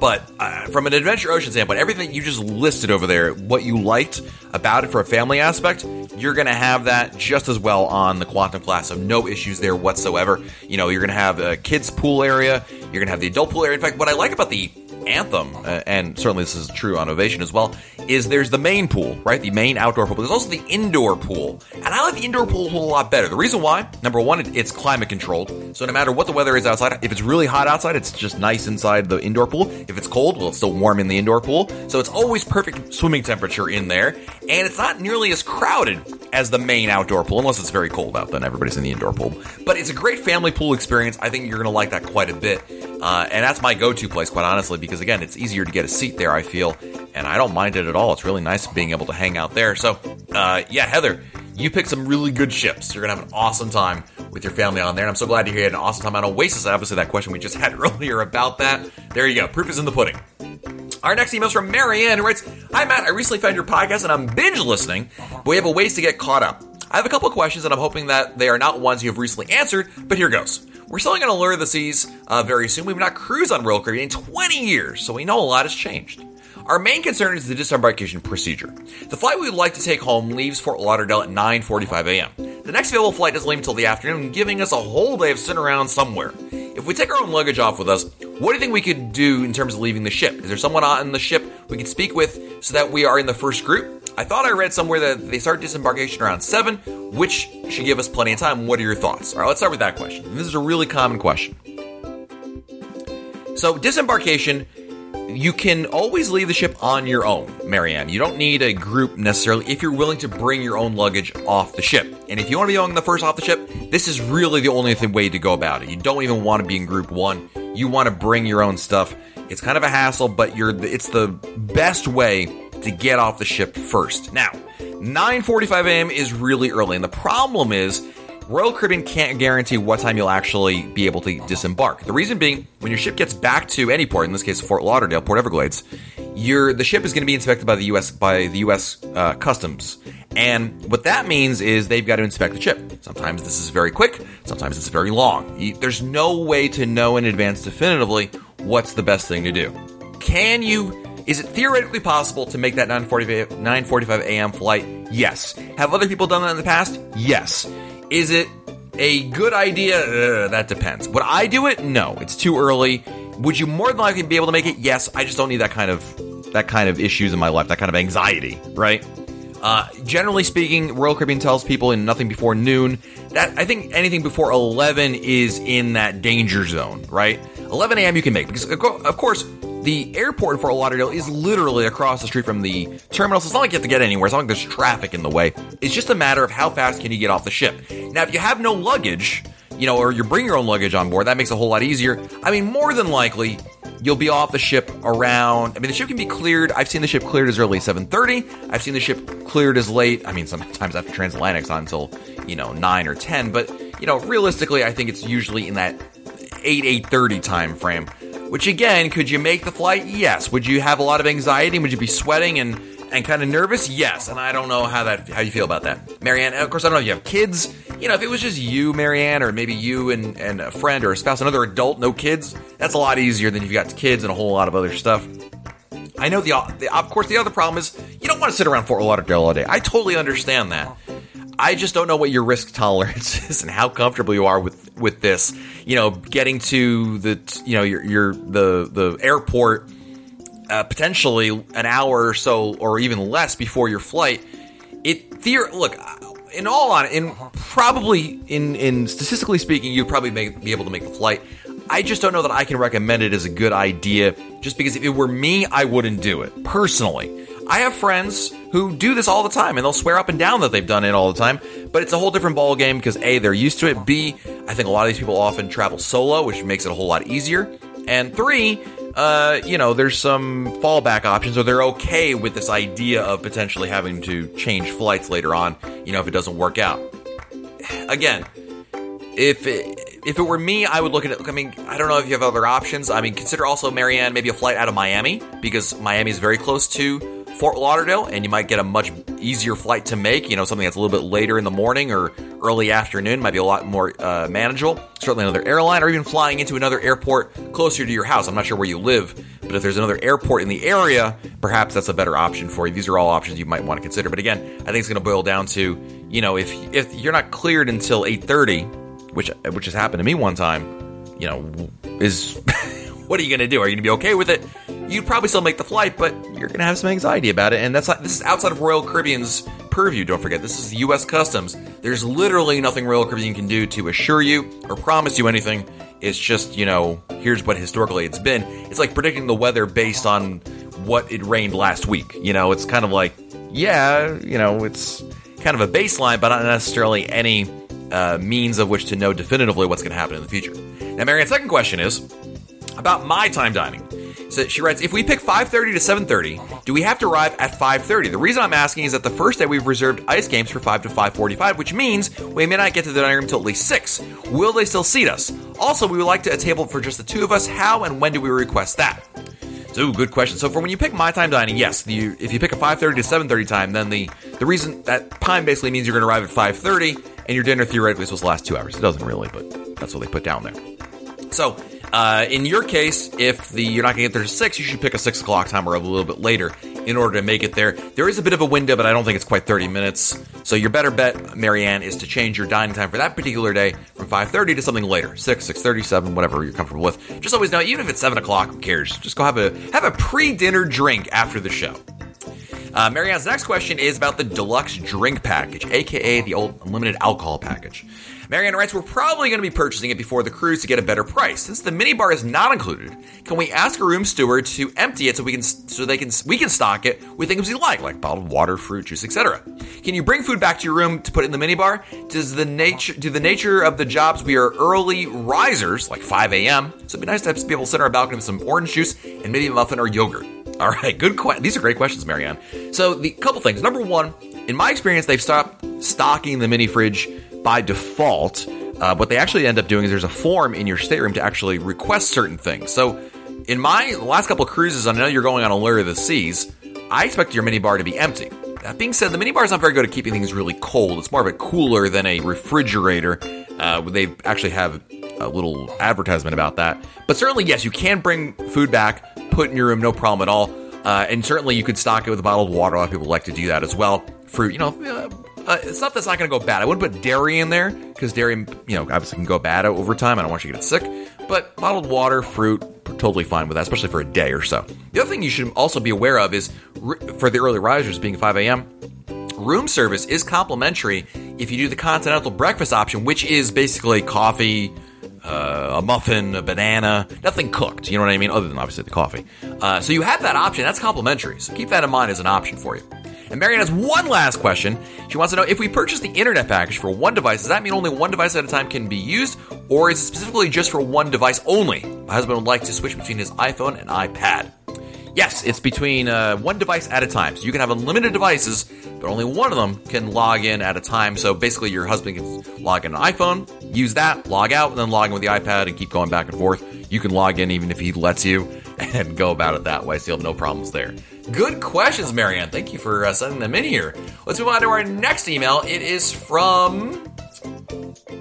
[SPEAKER 1] But uh, from an Adventure Ocean standpoint, everything you just listed over there, what you liked about it for a family aspect, you're going to have that just as well on the Quantum class. So no issues there whatsoever. You know, you're going to have a kids pool area, you're going to have the adult pool area. In fact, what I like about the Anthem, uh, and certainly this is true on Ovation as well, is there's the main pool, right? The main outdoor pool. There's also the indoor pool. And I like the indoor pool a lot better. The reason why, number one, it's climate controlled. So no matter what the weather is outside, if it's really hot outside, it's just nice inside the indoor pool. If it's cold, well, it's still warm in the indoor pool. So it's always perfect swimming temperature in there. And it's not nearly as crowded as the main outdoor pool, unless it's very cold out, then everybody's in the indoor pool. But it's a great family pool experience. I think you're going to like that quite a bit. Uh, and that's my go to place, quite honestly, because again, it's easier to get a seat there, I feel, and I don't mind it at all. It's really nice being able to hang out there. So, uh, yeah, Heather, you picked some really good ships. You're going to have an awesome time with your family on there. And I'm so glad to hear you had an awesome time on Oasis. Obviously, that question we just had [laughs] earlier about that. There you go. Proof is in the pudding. Our next email is from Marianne, who writes Hi, Matt. I recently found your podcast and I'm binge listening, but we have a ways to get caught up. I have a couple questions, and I'm hoping that they are not ones you have recently answered, but here goes. We're still going to of the Seas uh, very soon. We've not cruised on Royal Caribbean in 20 years, so we know a lot has changed. Our main concern is the disembarkation procedure. The flight we would like to take home leaves Fort Lauderdale at 9:45 a.m. The next available flight doesn't leave until the afternoon, giving us a whole day of sitting around somewhere. If we take our own luggage off with us, what do you think we could do in terms of leaving the ship? Is there someone on the ship we could speak with so that we are in the first group? I thought I read somewhere that they start disembarkation around 7, which should give us plenty of time. What are your thoughts? All right, let's start with that question. This is a really common question. So, disembarkation, you can always leave the ship on your own, Marianne. You don't need a group necessarily if you're willing to bring your own luggage off the ship. And if you want to be on the first off the ship, this is really the only way to go about it. You don't even want to be in group one. You want to bring your own stuff. It's kind of a hassle, but you're it's the best way to get off the ship first. Now, 9:45 a.m. is really early, and the problem is Royal Caribbean can't guarantee what time you'll actually be able to disembark. The reason being, when your ship gets back to any port, in this case Fort Lauderdale, Port Everglades, the ship is going to be inspected by the U.S. by the U.S. Uh, Customs, and what that means is they've got to inspect the ship. Sometimes this is very quick, sometimes it's very long. There's no way to know in advance definitively what's the best thing to do. Can you is it theoretically possible to make that 9:45 a.m. flight? Yes. Have other people done that in the past? Yes. Is it a good idea? Uh, that depends. Would I do it? No. It's too early. Would you more than likely be able to make it? Yes. I just don't need that kind of that kind of issues in my life, that kind of anxiety, right? Uh, generally speaking, Royal Caribbean tells people in nothing before noon. That I think anything before 11 is in that danger zone, right? 11 a.m. you can make because of course the airport in Fort Lauderdale is literally across the street from the terminal, so it's not like you have to get anywhere. It's not like there's traffic in the way. It's just a matter of how fast can you get off the ship. Now, if you have no luggage, you know, or you bring your own luggage on board, that makes it a whole lot easier. I mean, more than likely, you'll be off the ship around. I mean, the ship can be cleared. I've seen the ship cleared as early as 7:30. I've seen the ship cleared as late. I mean, sometimes after transatlantic's on until you know nine or ten. But you know, realistically, I think it's usually in that eight eight thirty time frame. Which again, could you make the flight? Yes. Would you have a lot of anxiety? Would you be sweating and and kind of nervous? Yes. And I don't know how that how you feel about that, Marianne. of course, I don't know if you have kids. You know, if it was just you, Marianne, or maybe you and and a friend or a spouse, another adult, no kids, that's a lot easier than if you got kids and a whole lot of other stuff. I know the, the of course the other problem is you don't want to sit around Fort Lauderdale all day. I totally understand that. I just don't know what your risk tolerance [laughs] is and how comfortable you are with with this. You know, getting to the you know your your the the airport uh, potentially an hour or so or even less before your flight. It theor look in all on in probably in in statistically speaking, you'd probably make, be able to make the flight. I just don't know that I can recommend it as a good idea. Just because if it were me, I wouldn't do it personally. I have friends who do this all the time and they'll swear up and down that they've done it all the time, but it's a whole different ball game because A, they're used to it. B, I think a lot of these people often travel solo, which makes it a whole lot easier. And three, uh, you know, there's some fallback options, or they're okay with this idea of potentially having to change flights later on, you know, if it doesn't work out. Again, if it, if it were me, I would look at it. I mean, I don't know if you have other options. I mean, consider also Marianne maybe a flight out of Miami because Miami is very close to Fort Lauderdale, and you might get a much easier flight to make. You know, something that's a little bit later in the morning or early afternoon might be a lot more uh, manageable. Certainly, another airline, or even flying into another airport closer to your house. I'm not sure where you live, but if there's another airport in the area, perhaps that's a better option for you. These are all options you might want to consider. But again, I think it's going to boil down to you know if if you're not cleared until 8:30, which which has happened to me one time, you know, is [laughs] what are you going to do? Are you going to be okay with it? You'd probably still make the flight, but you're going to have some anxiety about it. And that's this is outside of Royal Caribbean's purview. Don't forget, this is U.S. Customs. There's literally nothing Royal Caribbean can do to assure you or promise you anything. It's just, you know, here's what historically it's been. It's like predicting the weather based on what it rained last week. You know, it's kind of like, yeah, you know, it's kind of a baseline, but not necessarily any uh, means of which to know definitively what's going to happen in the future. Now, Marianne's second question is about my time dining. So she writes, if we pick 5.30 to 7.30, do we have to arrive at 5.30? The reason I'm asking is that the first day we've reserved ice games for 5 to 5.45, which means we may not get to the dining room until at least 6. Will they still seat us? Also, we would like to, a table for just the two of us. How and when do we request that? So, good question. So, for when you pick my time dining, yes, the, if you pick a 5.30 to 7.30 time, then the, the reason that time basically means you're going to arrive at 5.30 and your dinner theoretically is supposed to last two hours. It doesn't really, but that's what they put down there. So, uh, in your case, if the you're not going to get there to six, you should pick a six o'clock time or a little bit later in order to make it there. There is a bit of a window, but I don't think it's quite 30 minutes. So your better bet, Marianne, is to change your dining time for that particular day from 5:30 to something later, six, six thirty, seven, whatever you're comfortable with. Just always know, even if it's seven o'clock, who cares? Just go have a have a pre-dinner drink after the show. Uh, Marianne's next question is about the deluxe drink package, aka the old unlimited alcohol package. Marianne writes, We're probably going to be purchasing it before the cruise to get a better price. Since the minibar is not included, can we ask a room steward to empty it so we can so they can we can stock it with things we like, like bottled water, fruit juice, etc. Can you bring food back to your room to put in the minibar? Does the nature do the nature of the jobs we are early risers, like 5 a.m. So it'd be nice to be able to sit on our balcony with some orange juice and maybe a muffin or yogurt. [laughs] All right, good question. These are great questions, Marianne. So the couple things. Number one, in my experience, they've stopped stocking the mini fridge by default. Uh, what they actually end up doing is there's a form in your stateroom to actually request certain things. So in my last couple of cruises, I know you're going on Allure of the Seas. I expect your mini bar to be empty. That being said, the mini bar is not very good at keeping things really cold. It's more of a cooler than a refrigerator. Uh, they actually have a little advertisement about that. But certainly, yes, you can bring food back, put in your room, no problem at all. Uh, and certainly, you could stock it with a bottle of water. A lot of people like to do that as well. Fruit, you know, uh, stuff that's not going to go bad. I wouldn't put dairy in there because dairy, you know, obviously can go bad over time. I don't want you to get sick. But bottled water, fruit, totally fine with that, especially for a day or so. The other thing you should also be aware of is for the early risers being 5 a.m., room service is complimentary if you do the continental breakfast option, which is basically coffee, uh, a muffin, a banana, nothing cooked. You know what I mean? Other than obviously the coffee. Uh, so you have that option. That's complimentary. So keep that in mind as an option for you. And Marianne has one last question. She wants to know if we purchase the internet package for one device, does that mean only one device at a time can be used, or is it specifically just for one device only? My husband would like to switch between his iPhone and iPad. Yes, it's between uh, one device at a time. So you can have unlimited devices, but only one of them can log in at a time. So basically, your husband can log in an iPhone, use that, log out, and then log in with the iPad and keep going back and forth. You can log in even if he lets you [laughs] and go about it that way. So you'll have no problems there. Good questions, Marianne. Thank you for uh, sending them in here. Let's move on to our next email. It is from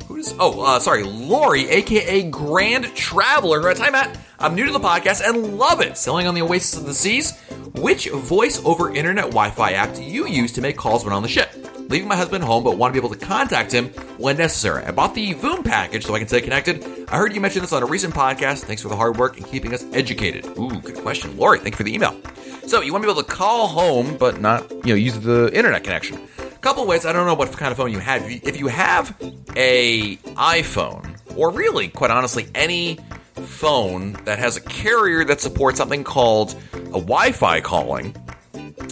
[SPEAKER 1] Who's oh uh, sorry Lori, aka Grand Traveler. Who Hi Matt, I'm new to the podcast and love it. Sailing on the Oasis of the Seas. Which voice over internet Wi-Fi app do you use to make calls when on the ship? Leaving my husband home, but want to be able to contact him when necessary. I bought the Voom package so I can stay connected. I heard you mention this on a recent podcast. Thanks for the hard work and keeping us educated. Ooh, good question, Lori. Thank you for the email. So you want to be able to call home, but not you know use the internet connection A couple ways. I don't know what kind of phone you have. If you have a iPhone, or really, quite honestly, any phone that has a carrier that supports something called a Wi-Fi calling,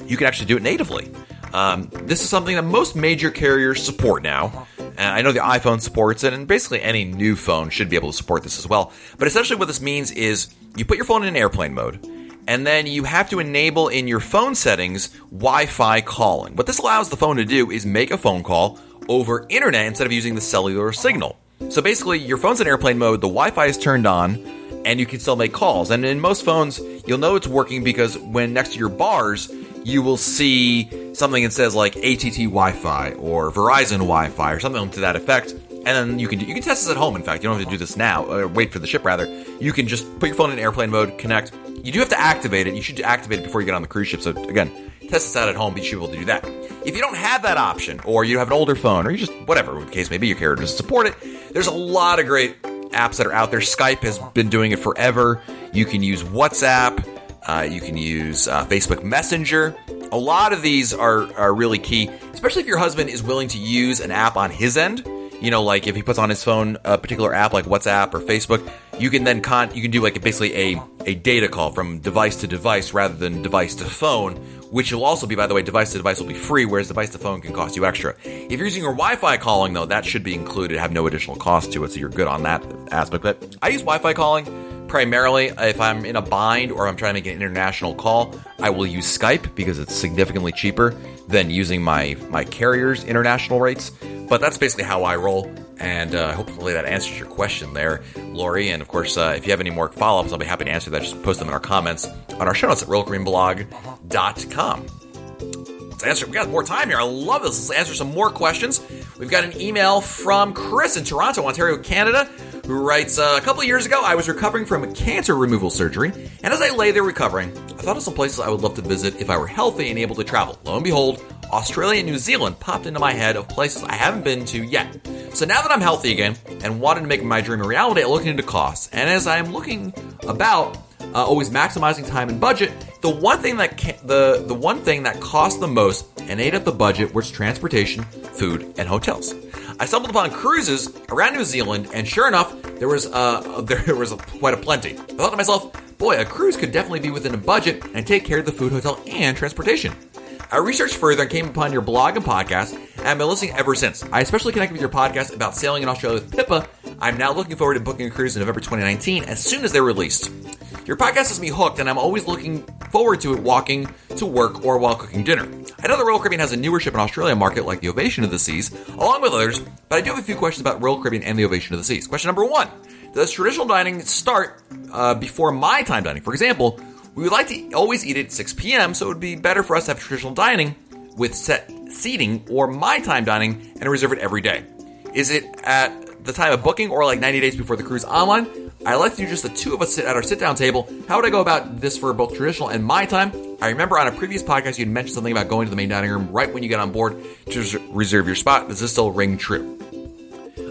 [SPEAKER 1] you can actually do it natively. Um, this is something that most major carriers support now. And I know the iPhone supports it, and basically any new phone should be able to support this as well. But essentially, what this means is you put your phone in airplane mode, and then you have to enable in your phone settings Wi Fi calling. What this allows the phone to do is make a phone call over internet instead of using the cellular signal. So basically, your phone's in airplane mode, the Wi Fi is turned on, and you can still make calls. And in most phones, you'll know it's working because when next to your bars, you will see something that says like ATT Wi-Fi or Verizon Wi-Fi or something to that effect. And then you can do, you can test this at home. In fact, you don't have to do this now. Or wait for the ship rather. You can just put your phone in airplane mode, connect. You do have to activate it. You should activate it before you get on the cruise ship. So again, test this out at home. You should be able to do that. If you don't have that option, or you have an older phone, or you just whatever the case may be, your carrier doesn't support it. There's a lot of great apps that are out there. Skype has been doing it forever. You can use WhatsApp. Uh, you can use uh, Facebook Messenger. A lot of these are, are really key, especially if your husband is willing to use an app on his end. You know, like if he puts on his phone a particular app like WhatsApp or Facebook, you can then con you can do like basically a, a data call from device to device rather than device to phone, which will also be, by the way, device to device will be free, whereas device to phone can cost you extra. If you're using your Wi-Fi calling though, that should be included, have no additional cost to it, so you're good on that aspect. But I use Wi-Fi calling primarily if I'm in a bind or I'm trying to make an international call, I will use Skype because it's significantly cheaper than using my my carrier's international rates. But that's basically how I roll. And uh, hopefully that answers your question there, Lori. And of course, uh, if you have any more follow ups, I'll be happy to answer that. Just post them in our comments on our show notes at royalcaribbeanblog.com. Let's answer. We got more time here. I love this. Let's answer some more questions. We've got an email from Chris in Toronto, Ontario, Canada who writes uh, A couple years ago, I was recovering from a cancer removal surgery, and as I lay there recovering, I thought of some places I would love to visit if I were healthy and able to travel. Lo and behold, Australia and New Zealand popped into my head of places I haven't been to yet. So now that I'm healthy again and wanted to make my dream a reality, I looked into costs. And as I am looking about, uh, always maximizing time and budget, the one thing that ca- the the one thing that cost the most and ate up the budget was transportation, food, and hotels. I stumbled upon cruises around New Zealand, and sure enough, there was uh, [laughs] there was a, quite a plenty. I thought to myself, boy, a cruise could definitely be within a budget and take care of the food, hotel, and transportation. I researched further and came upon your blog and podcast, and I've been listening ever since. I especially connected with your podcast about sailing in Australia with Pippa. I'm now looking forward to booking a cruise in November 2019 as soon as they're released. Your podcast has me hooked, and I'm always looking forward to it walking to work or while cooking dinner. I know the Royal Caribbean has a newer ship in Australia market like the Ovation of the Seas, along with others, but I do have a few questions about Royal Caribbean and the Ovation of the Seas. Question number one Does traditional dining start uh, before my time dining? For example, we would like to always eat at 6 p.m., so it would be better for us to have traditional dining with set seating or my time dining and reserve it every day. Is it at the time of booking or like 90 days before the cruise online? I like to do just the two of us sit at our sit down table. How would I go about this for both traditional and my time? I remember on a previous podcast you had mentioned something about going to the main dining room right when you get on board to reserve your spot. Does this still ring true?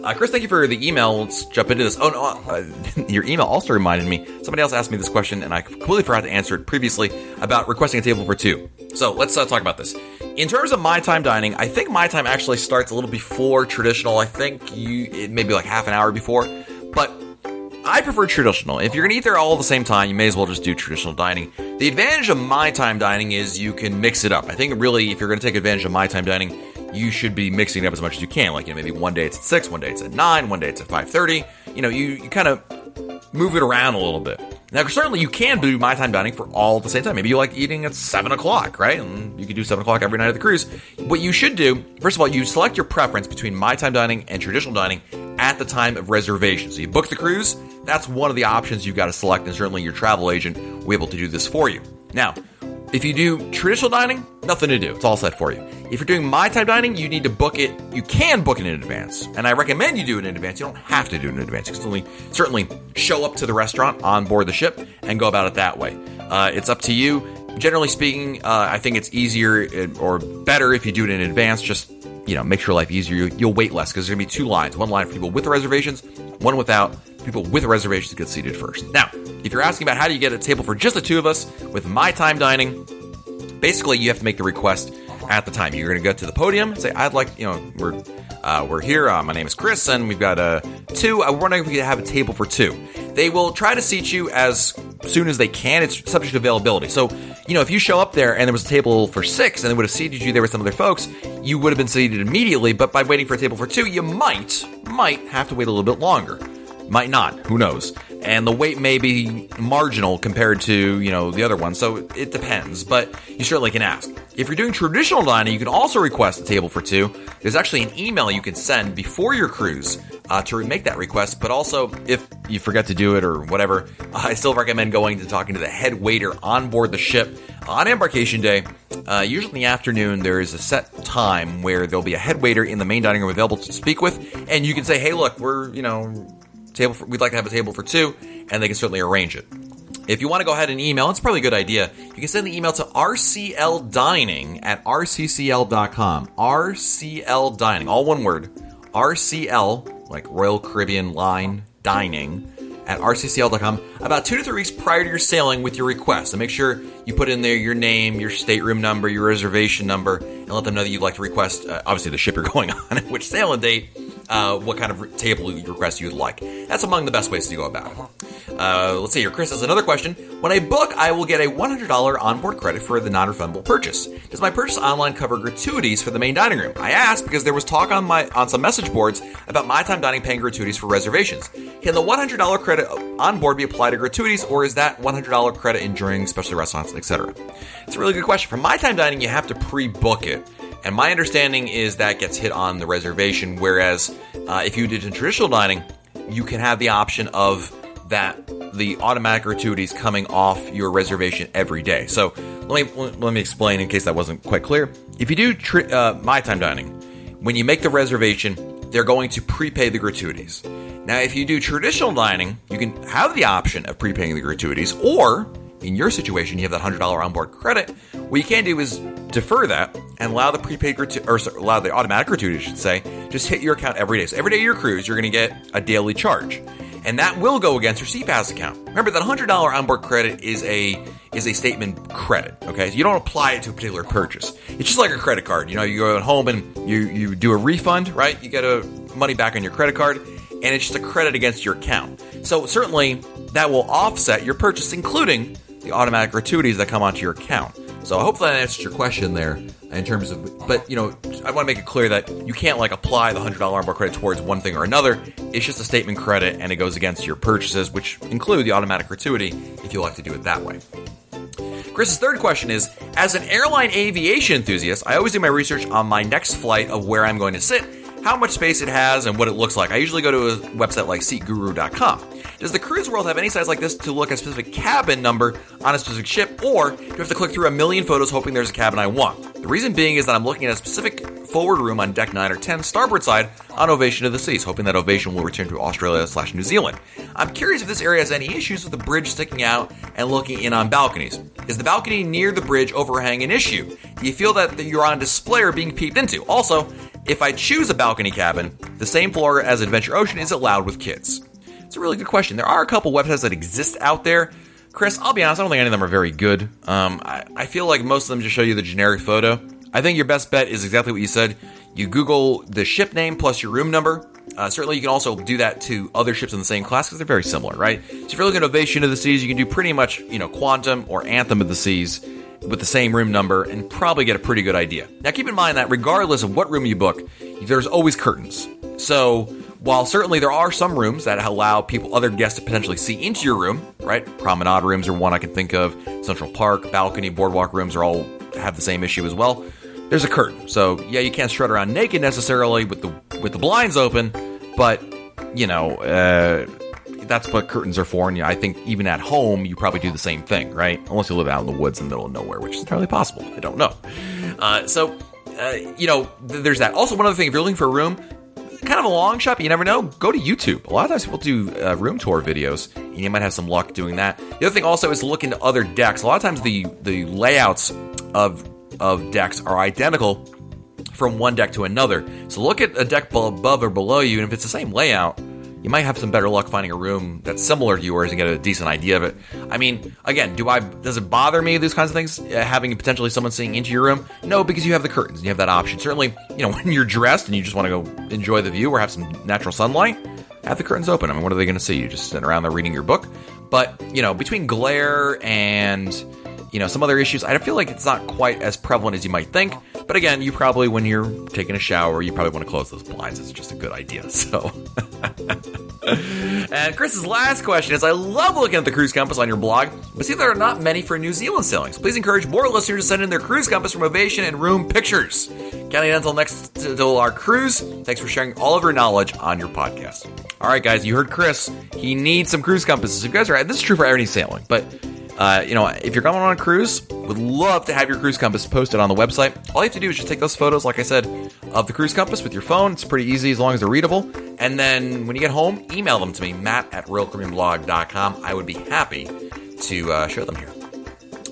[SPEAKER 1] Uh, Chris, thank you for the email. Let's jump into this. Oh no, uh, [laughs] your email also reminded me. Somebody else asked me this question, and I completely forgot to answer it previously about requesting a table for two. So let's uh, talk about this. In terms of my time dining, I think my time actually starts a little before traditional. I think you it may be like half an hour before, but I prefer traditional. If you're gonna eat there all at the same time, you may as well just do traditional dining. The advantage of my time dining is you can mix it up. I think really, if you're gonna take advantage of my time dining, you should be mixing it up as much as you can. Like you know, maybe one day it's at six, one day it's at nine, one day it's at five thirty. You know, you, you kind of move it around a little bit. Now, certainly you can do my time dining for all at the same time. Maybe you like eating at 7 o'clock, right? And you can do 7 o'clock every night of the cruise. What you should do, first of all, you select your preference between my time dining and traditional dining at the time of reservation. So you book the cruise, that's one of the options you've got to select, and certainly your travel agent will be able to do this for you. Now, if you do traditional dining, nothing to do. It's all set for you. If you're doing my type dining, you need to book it. You can book it in advance, and I recommend you do it in advance. You don't have to do it in advance. You can certainly, certainly show up to the restaurant on board the ship and go about it that way. Uh, it's up to you. Generally speaking, uh, I think it's easier uh, or better if you do it in advance. Just you know, makes your life easier. You'll wait less because there's gonna be two lines. One line for people with reservations, one without. People with reservations get seated first. Now, if you're asking about how do you get a table for just the two of us with my time dining, basically you have to make the request at the time. You're going to go to the podium and say, "I'd like, you know, we're uh, we're here. Uh, my name is Chris, and we've got a uh, two. I'm wondering if we could have a table for two. They will try to seat you as soon as they can. It's subject to availability. So, you know, if you show up there and there was a table for six and they would have seated you there with some other folks, you would have been seated immediately. But by waiting for a table for two, you might, might have to wait a little bit longer. Might not. Who knows? And the weight may be marginal compared to, you know, the other one. So it depends, but you certainly can ask. If you're doing traditional dining, you can also request a table for two. There's actually an email you can send before your cruise uh, to make that request. But also, if you forget to do it or whatever, [laughs] I still recommend going to talking to the head waiter on board the ship on embarkation day. Uh, usually in the afternoon, there is a set time where there'll be a head waiter in the main dining room available to speak with, and you can say, "Hey, look, we're you know table. For, we'd like to have a table for two, and they can certainly arrange it." If you want to go ahead and email, it's probably a good idea. You can send the email to rcldining at rccl.com. RCL Dining, all one word. RCL, like Royal Caribbean Line Dining, at rccl.com about two to three weeks prior to your sailing with your request. And make sure you put in there your name, your stateroom number, your reservation number, and let them know that you'd like to request, uh, obviously, the ship you're [laughs] going on, which sailing date, uh, what kind of table request you would like. That's among the best ways to go about it. Uh, let's see here. Chris has another question. When I book, I will get a $100 onboard credit for the non-refundable purchase. Does my purchase online cover gratuities for the main dining room? I asked because there was talk on my on some message boards about my time dining paying gratuities for reservations. Can the $100 credit on board be applied to gratuities, or is that $100 credit enjoying specialty restaurants, etc.? It's a really good question. For my time dining, you have to pre-book it. And my understanding is that gets hit on the reservation, whereas uh, if you did in traditional dining, you can have the option of that the automatic gratuities coming off your reservation every day. So let me let me explain in case that wasn't quite clear. If you do tri- uh, my time dining, when you make the reservation, they're going to prepay the gratuities. Now, if you do traditional dining, you can have the option of prepaying the gratuities, or in your situation, you have that hundred dollar onboard credit. What you can do is defer that and allow the prepaid gratu- or sorry, allow the automatic gratuity, I should say, just hit your account every day. So every day of your cruise, you're going to get a daily charge, and that will go against your SeaPass account. Remember that hundred dollar onboard credit is a is a statement credit. Okay, so you don't apply it to a particular purchase. It's just like a credit card. You know, you go home and you you do a refund, right? You get a money back on your credit card, and it's just a credit against your account. So certainly that will offset your purchase, including the automatic gratuities that come onto your account. So I hope that answers your question there in terms of, but you know, I want to make it clear that you can't like apply the hundred dollar onboard credit towards one thing or another. It's just a statement credit, and it goes against your purchases, which include the automatic gratuity if you like to do it that way. Chris's third question is As an airline aviation enthusiast, I always do my research on my next flight of where I'm going to sit, how much space it has, and what it looks like. I usually go to a website like SeatGuru.com. Does the cruise world have any sites like this to look at a specific cabin number on a specific ship, or do I have to click through a million photos hoping there's a cabin I want? The reason being is that I'm looking at a specific forward room on deck 9 or 10, starboard side, on Ovation of the Seas, hoping that Ovation will return to Australia slash New Zealand. I'm curious if this area has any issues with the bridge sticking out and looking in on balconies. Is the balcony near the bridge overhang an issue? Do you feel that you're on display or being peeped into? Also, if I choose a balcony cabin, the same floor as Adventure Ocean is allowed with kids. It's a really good question. There are a couple websites that exist out there. Chris, I'll be honest, I don't think any of them are very good. Um, I, I feel like most of them just show you the generic photo. I think your best bet is exactly what you said. You Google the ship name plus your room number. Uh, certainly, you can also do that to other ships in the same class because they're very similar, right? So if you're looking at Ovation of the Seas, you can do pretty much, you know, Quantum or Anthem of the Seas with the same room number and probably get a pretty good idea. Now, keep in mind that regardless of what room you book, there's always curtains. So while certainly there are some rooms that allow people, other guests, to potentially see into your room, right? Promenade rooms are one I can think of. Central Park, balcony, boardwalk rooms are all have the same issue as well. There's a curtain, so yeah, you can't strut around naked necessarily with the with the blinds open, but you know. Uh, that's what curtains are for. And I think even at home, you probably do the same thing, right? Unless you live out in the woods in the middle of nowhere, which is entirely possible. I don't know. Uh, so, uh, you know, th- there's that. Also, one other thing, if you're looking for a room, kind of a long shot, but you never know, go to YouTube. A lot of times people do uh, room tour videos, and you might have some luck doing that. The other thing also is look into other decks. A lot of times the, the layouts of, of decks are identical from one deck to another. So look at a deck above or below you, and if it's the same layout, you might have some better luck finding a room that's similar to yours and get a decent idea of it. I mean, again, do I does it bother me these kinds of things uh, having potentially someone seeing into your room? No, because you have the curtains, you have that option. Certainly, you know [laughs] when you're dressed and you just want to go enjoy the view or have some natural sunlight, have the curtains open. I mean, what are they going to see? You just sit around there reading your book. But you know, between glare and you know some other issues, I feel like it's not quite as prevalent as you might think. But again, you probably when you're taking a shower, you probably want to close those blinds. It's just a good idea. [laughs] So. and Chris's last question is I love looking at the cruise compass on your blog, but see there are not many for New Zealand sailings. Please encourage more listeners to send in their cruise compass from Ovation and room pictures. Counting until next until our cruise. Thanks for sharing all of your knowledge on your podcast. All right, guys, you heard Chris. He needs some cruise compasses. You guys are this is true for any sailing, but uh, you know, if you're going on a cruise, would love to have your cruise compass posted on the website. All you have to do is just take those photos, like I said, of the cruise compass with your phone. It's pretty easy as long as they're readable. And then when you get home, email them to me, matt at royalcaribbeanblog.com. I would be happy to uh, show them here.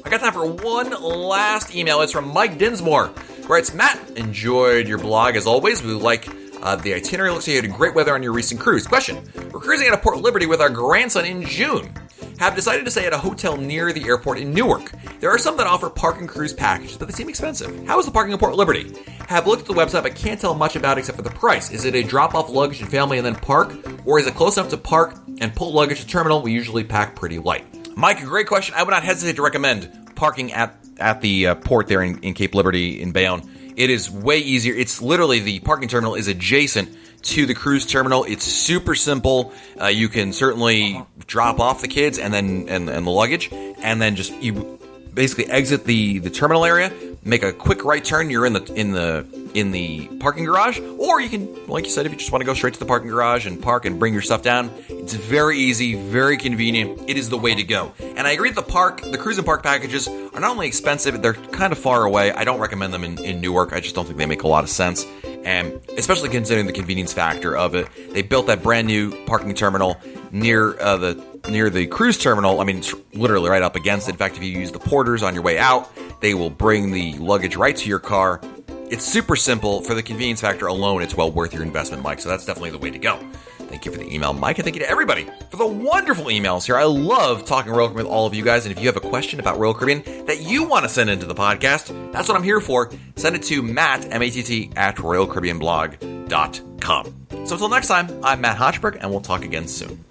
[SPEAKER 1] I got time for one last email. It's from Mike Dinsmore. Writes, Matt, enjoyed your blog as always. We like uh, the itinerary. Looks like you had great weather on your recent cruise. Question We're cruising out of Port Liberty with our grandson in June have decided to stay at a hotel near the airport in Newark. There are some that offer park and cruise packages, but they seem expensive. How is the parking in Port Liberty? Have looked at the website, but can't tell much about except for the price. Is it a drop off luggage and family and then park? Or is it close enough to park and pull luggage to terminal? We usually pack pretty light. Mike, a great question. I would not hesitate to recommend parking at, at the uh, port there in, in Cape Liberty in Bayonne. It is way easier. It's literally the parking terminal is adjacent to the cruise terminal. It's super simple. Uh, you can certainly drop off the kids and then and, and the luggage, and then just you basically exit the the terminal area, make a quick right turn. You're in the in the in the parking garage, or you can, like you said, if you just want to go straight to the parking garage and park and bring your stuff down, it's very easy, very convenient. It is the way to go. And I agree that the park, the cruise and park packages are not only expensive, they're kind of far away. I don't recommend them in, in Newark. I just don't think they make a lot of sense and especially considering the convenience factor of it. They built that brand new parking terminal near uh, the near the cruise terminal. I mean, it's literally right up against it. In fact, if you use the porters on your way out, they will bring the luggage right to your car. It's super simple. For the convenience factor alone, it's well worth your investment, Mike. So that's definitely the way to go. Thank you for the email, Mike, and thank you to everybody for the wonderful emails here. I love talking Royal Caribbean with all of you guys, and if you have a question about Royal Caribbean that you want to send into the podcast, that's what I'm here for. Send it to Matt, M-A-T-T, at RoyalCaribbeanBlog.com. So until next time, I'm Matt Hochberg, and we'll talk again soon.